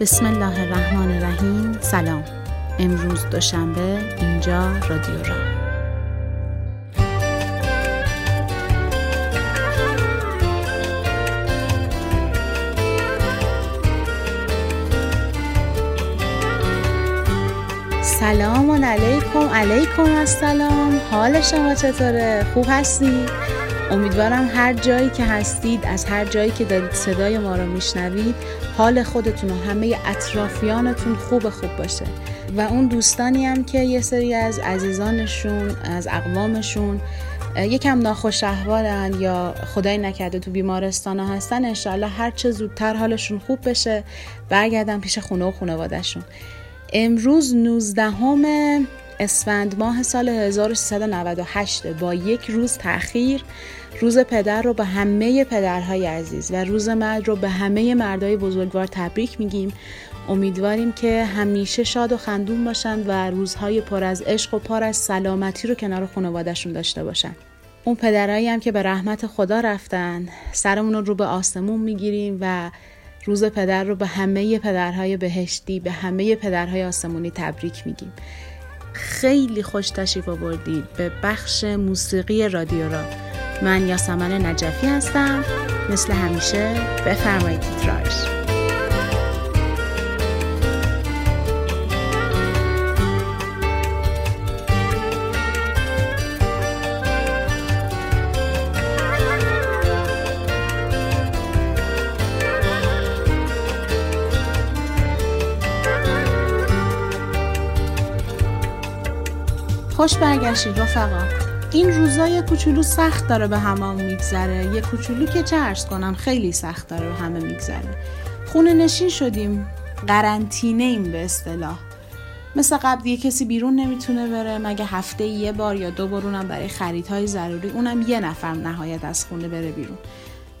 بسم الله الرحمن الرحیم. سلام. امروز دوشنبه اینجا رادیو را. سلام علیکم. علیکم السلام. حال شما چطوره؟ خوب هستی؟ امیدوارم هر جایی که هستید از هر جایی که دارید صدای ما رو میشنوید حال خودتون و همه اطرافیانتون خوب خوب باشه. و اون دوستانی هم که یه سری از عزیزانشون از اقوامشون یکم ناخوش احوالن یا خدای نکرده تو بیمارستان هستن انشاءالله هر چه زودتر حالشون خوب بشه برگردن پیش خونه و خانوادهشون. امروز 19 همه اسفند ماه سال 1398 با یک روز تاخیر روز پدر رو به همه پدرهای عزیز و روز مرد رو به همه مردای بزرگوار تبریک میگیم. امیدواریم که همیشه شاد و خندون باشند و روزهای پر از عشق و پر از سلامتی رو کنار خانوادهشون داشته باشن. اون پدرهایی هم که به رحمت خدا رفتن سرمون رو به آسمون می‌گیریم و روز پدر رو به همه پدرهای بهشتی به همه پدرهای آسمونی تبریک میگیم. خیلی خوش تشریف آوردید به بخش موسیقی رادیو را. من یاسمن نجفی هستم. مثل همیشه بفرمایید تیتراژ خوش برگشتید رفقا. این روزا یه کوچولو سخت داره به همه میگذره. یه کوچولو که چه ارز کنم خیلی سخت داره به همه میگذره. خونه نشین شدیم قرنطینه ایم به اصطلاح. مثل قبل یه کسی بیرون نمی‌تونه بره مگه هفته یه بار یا دو بار اونم برای خریدهای ضروری اونم یه نفر نهایت از خونه بره بیرون.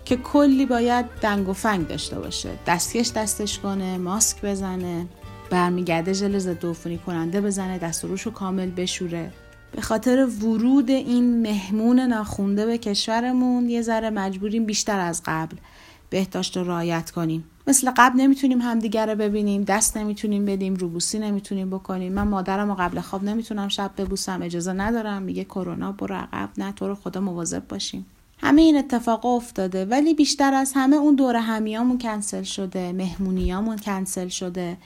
که کلی باید دنگ و فنگ داشته باشه. دستکش دستش کنه ماسک بزنه. برمیگرده ژل ضد عفونی کننده بزنه دست و روشو کامل بشوره. به خاطر ورود این مهمون ناخونده به کشورمون یه ذره مجبوریم بیشتر از قبل بهداشت رو رعایت کنیم. مثل قبل نمی‌تونیم همدیگه رو ببینیم دست نمی‌تونیم بدیم روبوسی نمی‌تونیم بکنیم. من مادرم و قبل خواب نمی‌تونم شب ببوسم اجازه ندارم. میگه کرونا برو عقب نه تو رو خدا مواظب باشیم. همه این اتفاق افتاده ولی بیشتر از همه اون دور همیامون کنسل شده مهمونیامون کنسل شده.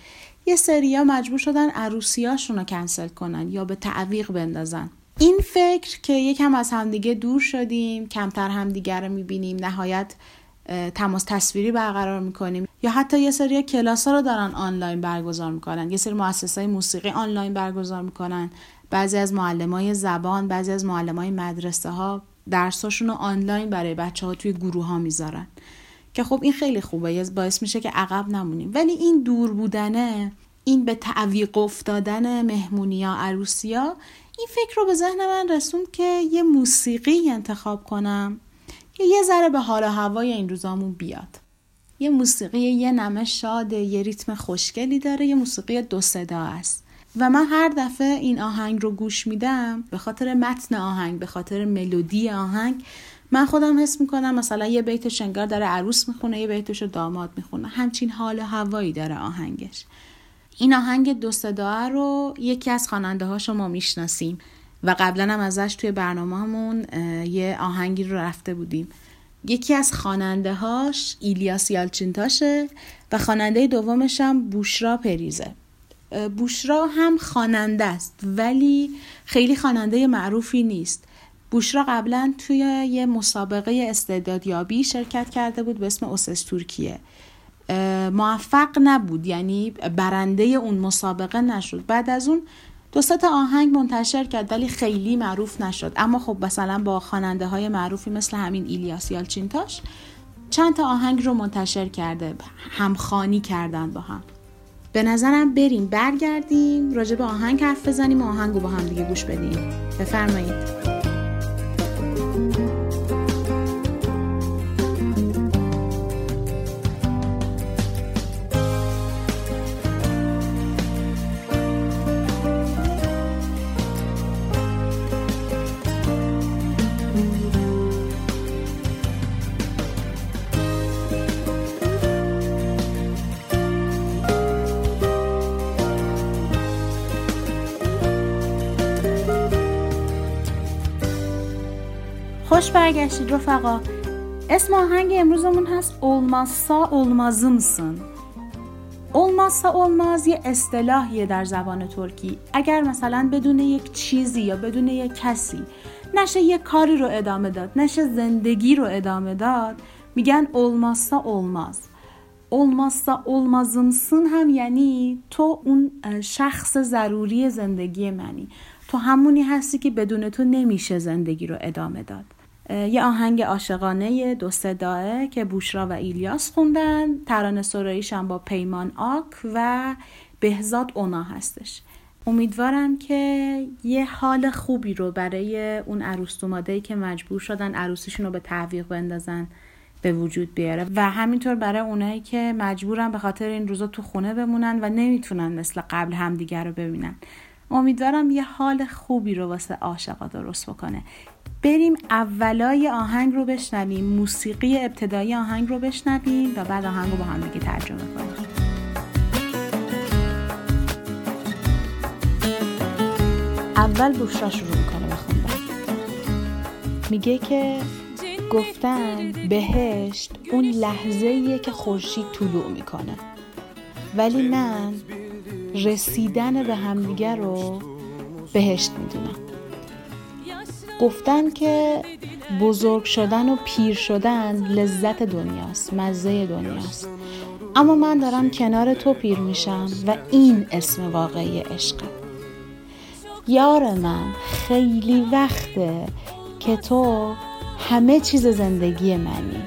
یه سریا مجبور شدن عروسیاشون رو کنسل کنن یا به تعویق بندازن. این فکر که یکم از همدیگه دور شدیم کمتر همدیگه رو می‌بینیم نهایت تماس تصویری برقرار می‌کنیم. یا حتی یه سری کلاس ها رو دارن آنلاین برگزار می‌کنن. یه سری مؤسسه موسیقی آنلاین برگزار می‌کنن. بعضی از معلم های زبان بعضی از معلم های مدرسه ها درساشون رو آنلاین برای بچه ها توی گروه ها می‌ذارن. که خب این خیلی خوبه باعث میشه که عقب نمونیم. ولی این دور بودنه این به تعویق افتادن مهمونیا عروسیا این فکر رو به ذهن من رسوند که یه موسیقی انتخاب کنم که یه ذره به حال و هوای این روزامون بیاد. یه موسیقی یه نمه شاده یه ریتم خوشگلی داره یه موسیقی دو صدا است. و من هر دفعه این آهنگ رو گوش میدم به خاطر متن آهنگ به خاطر ملودی آهنگ من خودم حس می‌کنم مثلا یه بیت شنگار داره عروس می‌خونه یه بیتش رو داماد می‌خونه. همچین حال و هوایی داره آهنگش. این آهنگ دو صداه رو یکی از خواننده ها شما می‌شناسیم و قبلا هم ازش توی برنامهمون یه آهنگی رو رفته بودیم. یکی از خواننده هاش ایلیاس یالچینتاشه و خواننده دومش هم بوشرا پریزه. بوشرا هم خواننده است ولی خیلی خواننده معروفی نیست. بوشرا قبلا توی یه مسابقه استعدادیابی شرکت کرده بود به اسم اوسس ترکیه. موفق نبود یعنی برنده اون مسابقه نشد. بعد از اون دو تا آهنگ منتشر کرد ولی خیلی معروف نشد. اما خب مثلا با خواننده های معروفی مثل همین ایلیاس یالچینتاش چند تا آهنگ رو منتشر کرده همخانی کردن با هم. به نظرم بریم برگردیم راجع به آهنگ حرف بزنیم و آهنگ رو با هم دیگه گوش بدیم. بفرمایید. خوش برگشتید رفقا. اسم آهنگ امروزمون هست اولمازسا اولمازımsın اولمازسا اولماز یه اصطلاحیه در زبان ترکی. اگر مثلا بدون یک چیزی یا بدون یک کسی نشه یه کاری رو ادامه داد نشه زندگی رو ادامه داد میگن اولمازسا اولماز. اولمازسا اولمازımsın هم یعنی تو اون شخص ضروری زندگی منی. تو همونی هستی که بدون تو نمیشه زندگی رو ادامه داد. یه آهنگ عاشقانه دو صداه که بوشرا و ایلیاس خوندن. ترانه سراییش با پیمان آک و بهزاد اونا هستش. امیدوارم که یه حال خوبی رو برای اون عروس که مجبور شدن عروسیشون رو به تعویق بندازن به وجود بیاره. و همینطور برای اونایی که مجبورن به خاطر این روزا تو خونه بمونن و نمی‌تونن مثل قبل همدیگر رو ببینن. امیدوارم یه حال خوبی رو واسه عاشقا درست بکنه. بریم اولای آهنگ رو بشنویم. موسیقی ابتدایی آهنگ رو بشنویم و بعد آهنگ رو با هم دیگه ترجمه کنیم. اول بوشرا شروع می‌کنه بخوندن میگه که گفتن بهشت اون لحظه که خورشید طلوع می‌کنه. ولی من رسیدن به همدیگه رو بهشت می‌دونم گفتن که بزرگ شدن و پیر شدن لذت دنیاست مزه دنیاست. اما من دارم کنار تو پیر میشم و این اسم واقعی عشقه. یار من خیلی وقته که تو همه چیز زندگی منی.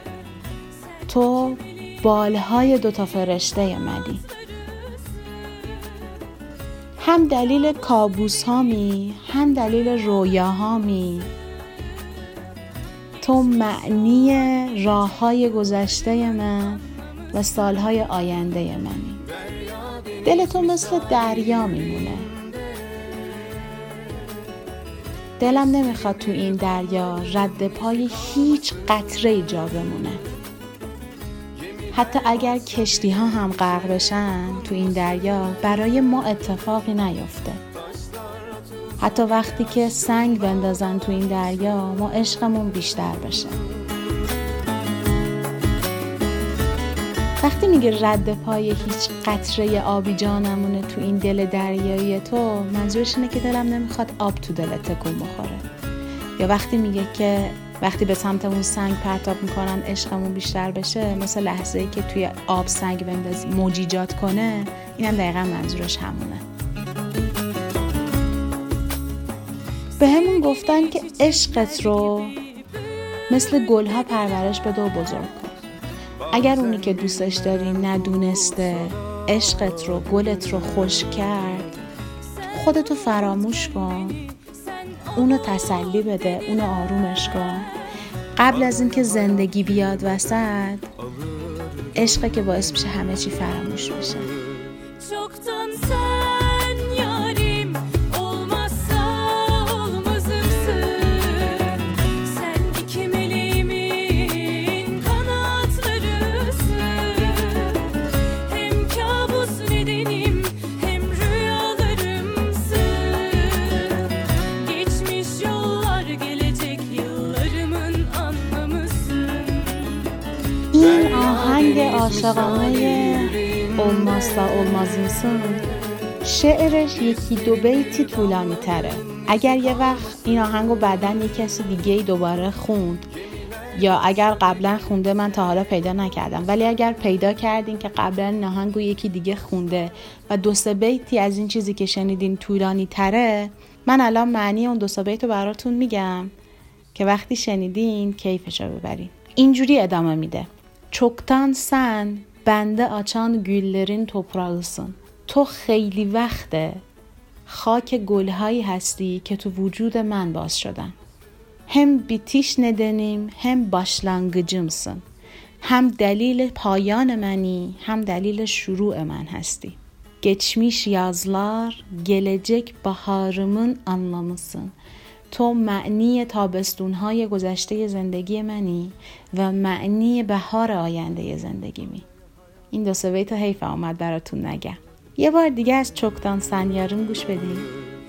تو بالهای دوتا فرشته منی. هم دلیل کابوس هامی هم دلیل رویاهامی. تو معنی راه های گذشته من و سالهای آینده منی دل تو مثل دریا میمونه. دلم نمی‌خواد تو این دریا رد پای هیچ قطره جا بمونه. حتی اگر کشتی ها هم غرق بشن تو این دریا برای ما اتفاقی نیفته. حتی وقتی که سنگ بندازن تو این دریا ما عشقمون بیشتر بشه. وقتی میگه رد پای هیچ قطره آبی جانمونه تو این دل دریایی تو منظورش اینه که دلم نمی‌خواد آب تو دل تکون بخوره. یا وقتی میگه که وقتی به سمت اون سنگ پرتاب می‌کنن عشقمون بیشتر بشه مثل لحظه ای که توی آب سنگ بنداز موجیجات کنه اینم دقیقا منظورش همونه. به همون گفتن که عشقت رو مثل گلها پرورش بده و بزرگ کن. اگر اونی که دوستش داری ندونسته عشقت رو گلت رو خوش کرد خودتو فراموش کن. اونو تسلی بده اونو آرومش کن. قبل از اینکه زندگی بیاد وسط عشقه که باعث میشه همه چی فراموش بشه. عاشقانه اولماستا اولمازینسون شعرش یکی دو بیتی طولانی تره. اگر یه وقت این آهنگ رو بعدا یه کسی دیگه دوباره خوند یا اگر قبلا خونده من تا حالا پیدا نکردم ولی اگر پیدا کردین که قبلا این آهنگ یکی دیگه خونده و دو سه بیتی از این چیزی که شنیدین طولانی تره من الان معنی اون دو سه بیت رو براتون میگم که وقتی شنیدین کیفش رو ببرین. اینجوری ادامه میده. Çoktan sen bende açan güllerin toprağısın. تو خیلی وقته خاک گلهایی هستی که تو وجود من باز شدن هم بیتیش ندنیم هم başlangıcımsın هم دلیل پایان منی هم دلیل شروع من هستی geçmiş yazlar gelecek baharımın anlamısın تو معنی تابستونهای گذشته زندگی منی و معنی بهار آینده زندگی می. این دو سه بیت حیف آمد براتون نگم یه بار دیگه از چکتان سن گوش بدیم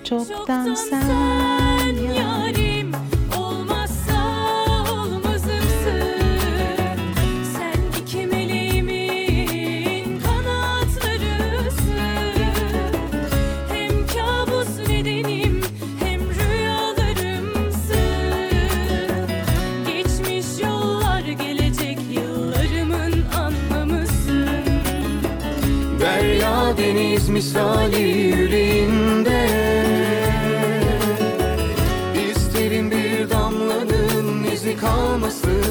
چکتان سن yüreğinde. İsterim bir damlanın izi kalmasın.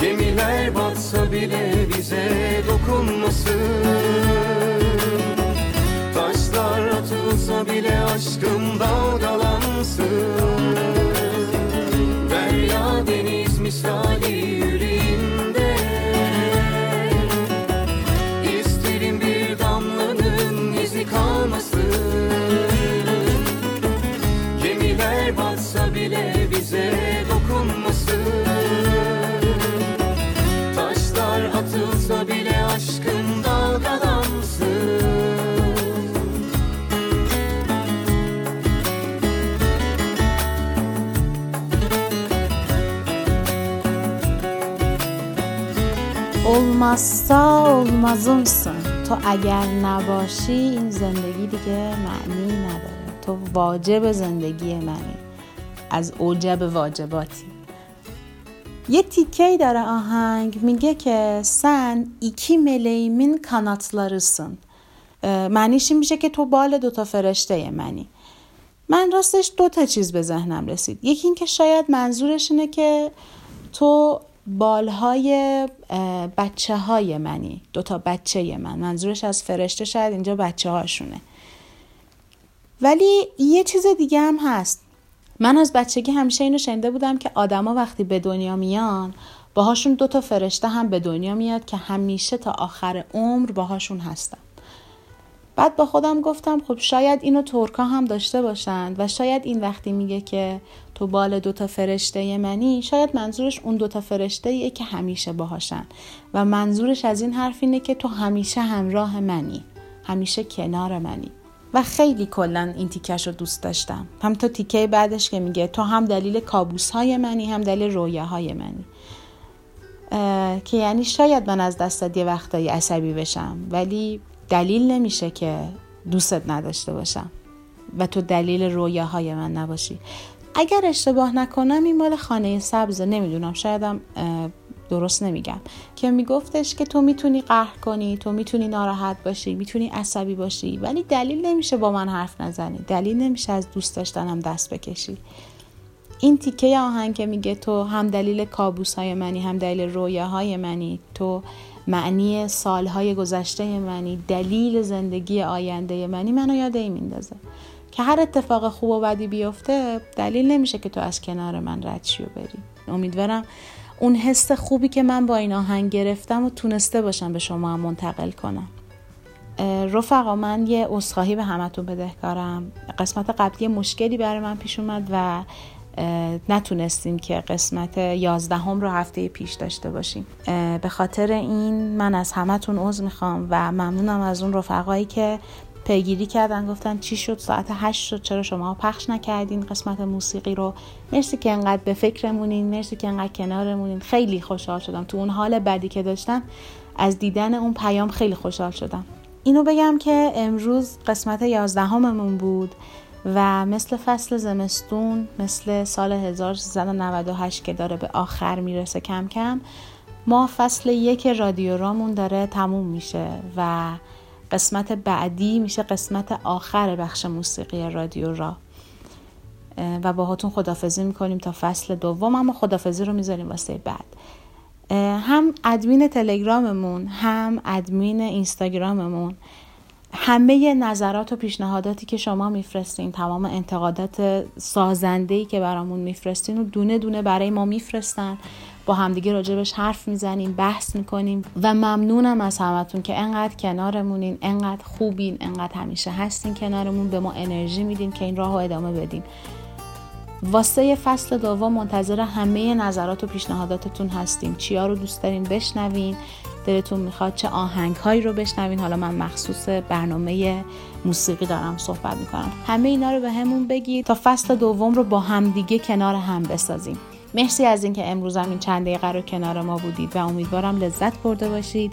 Gemiler batsa bile bize dokunmasın. Taşlar atılsa bile aşkım dalgalansın olmazsa olmazımsın تو اگر نباشی این زندگی دیگه معنی نداره. تو واجب زندگی منی. از اوجب واجباتی. یه تیکه داره آهنگ میگه که سن ایکی ملیمین kanatlarısın معنیش این میشه که تو بال دوتا فرشته منی. من راستش دو تا چیز به ذهنم رسید. یکی اینکه شاید منظورش اینه که تو بالهای بچه های منی. دوتا بچه من. منظورش از فرشته شاید اینجا بچه هاشونه ولی یه چیز دیگه هم هست. من از بچگی همیشه اینو شنیده بودم که آدما وقتی به دنیا میان باهاشون دوتا فرشته هم به دنیا میاد که همیشه تا آخر عمر باهاشون هستن. بعد با خودم گفتم خب شاید اینو ترکا هم داشته باشند و شاید این وقتی میگه که تو بال دوتا فرشته منی شاید منظورش اون دوتا فرشته ایه که همیشه باهاشن. و منظورش از این حرف اینه که تو همیشه همراه منی همیشه کنار منی. و خیلی کلا این تیکش رو دوست داشتم. هم تا تیکه بعدش که میگه تو هم دلیل کابوس های منی هم دلیل رویاهای منی. که یعنی شاید من از دستت یه وقتایی عصبی بشم ولی دلیل نمیشه که دوستت نداشته باشم. و تو دلیل رویاهای من نباشی. اگر اشتباه نکنم این مال خانه سبز نمی‌دونم شایدم درست نمیگم. که میگفتش که تو می‌تونی قهر کنی تو می‌تونی ناراحت باشی می‌تونی عصبی باشی ولی دلیل نمیشه با من حرف نزنی. دلیل نمیشه از دوست داشتنم دست بکشی. این تیکه آهنگ که میگه تو هم دلیل کابوس های منی هم دلیل رویاهای منی تو معنی سالهای گذشته منی دلیل زندگی آینده منی منو یاد این میندازه. که هر اتفاق خوب و بدی بیفته دلیل نمیشه که تو از کنار من رد شی و بری. امیدوارم اون حس خوبی که من با این آهنگ گرفتم و تونسته باشم به شما هم منتقل کنم. رفقا من یه اصخاهی به همتون بدهکارم. قسمت قبلی مشکلی برای من پیش اومد و نتونستیم که قسمت یازدهم رو هفته پیش داشته باشیم. به خاطر این من از همتون عضو می‌خوام و ممنونم از اون رفقایی که پیگیری کردن گفتن چی شد؟ ساعت هشت شد. چرا شما پخش نکردین قسمت موسیقی رو؟ مرسی که انقدر به فکرمونین مرسی که انقدر کنارمونین. خیلی خوشحال شدم. تو اون حال بدی که داشتم از دیدن اون پیام خیلی خوشحال شدم. اینو بگم که امروز قسمت یازدهممون بود و مثل فصل زمستون مثل سال 1398 که داره به آخر می‌رسه کم کم ما فصل یک رادیو رامون داره تموم میشه و قسمت بعدی میشه قسمت آخر بخش موسیقی رادیو را. و باهاتون خدافزی می‌کنیم تا فصل دوم اما خدافزی رو می‌ذاریم واسه بعد. هم ادمین تلگراممون هم ادمین اینستاگراممون. همه نظرات و پیشنهاداتی که شما میفرستین تمام انتقادات سازنده که برامون میفرستین و دونه دونه برای ما میفرستن. با همدیگه راجبش حرف می‌زنیم بحث می‌کنیم و ممنونم از همتون که انقدر کنارمونین انقدر خوبین انقدر همیشه هستین کنارمون. به ما انرژی میدین که این راه ادامه بدیم واسه فصل دوم منتظر همه نظرات و پیشنهاداتتون هستیم. چیا رو دوست دارین بشنوین؟ دلتون می‌خواد چه آهنگ هایی رو بشنوین؟ حالا من مخصوص برنامه موسیقی دارم صحبت می‌کنم. همه اینا رو به همون بگید تا فصل دوم رو با همدیگه کنار هم بسازیم. مرسی از اینکه امروز هم این چند دقیقه رو کنار ما بودید و امیدوارم لذت برده باشید.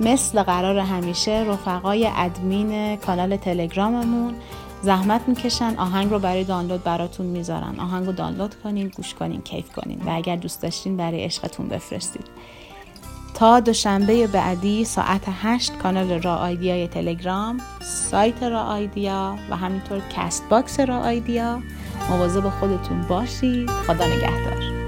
مثل قرار همیشه رفقای ادمین کانال تلگراممون زحمت می‌کشن. آهنگ رو برای دانلود براتون می‌ذارن. آهنگ رو دانلود کنین گوش کنین کیف کنین و اگر دوست داشتین برای عشقتون بفرستید. تا دوشنبه بعدی ساعت هشت کانال را آیدیای تلگرام سایت را آیدیا و همینطور کست باکس را آیدیا. مواظب خودتون باشید خدا نگهدار.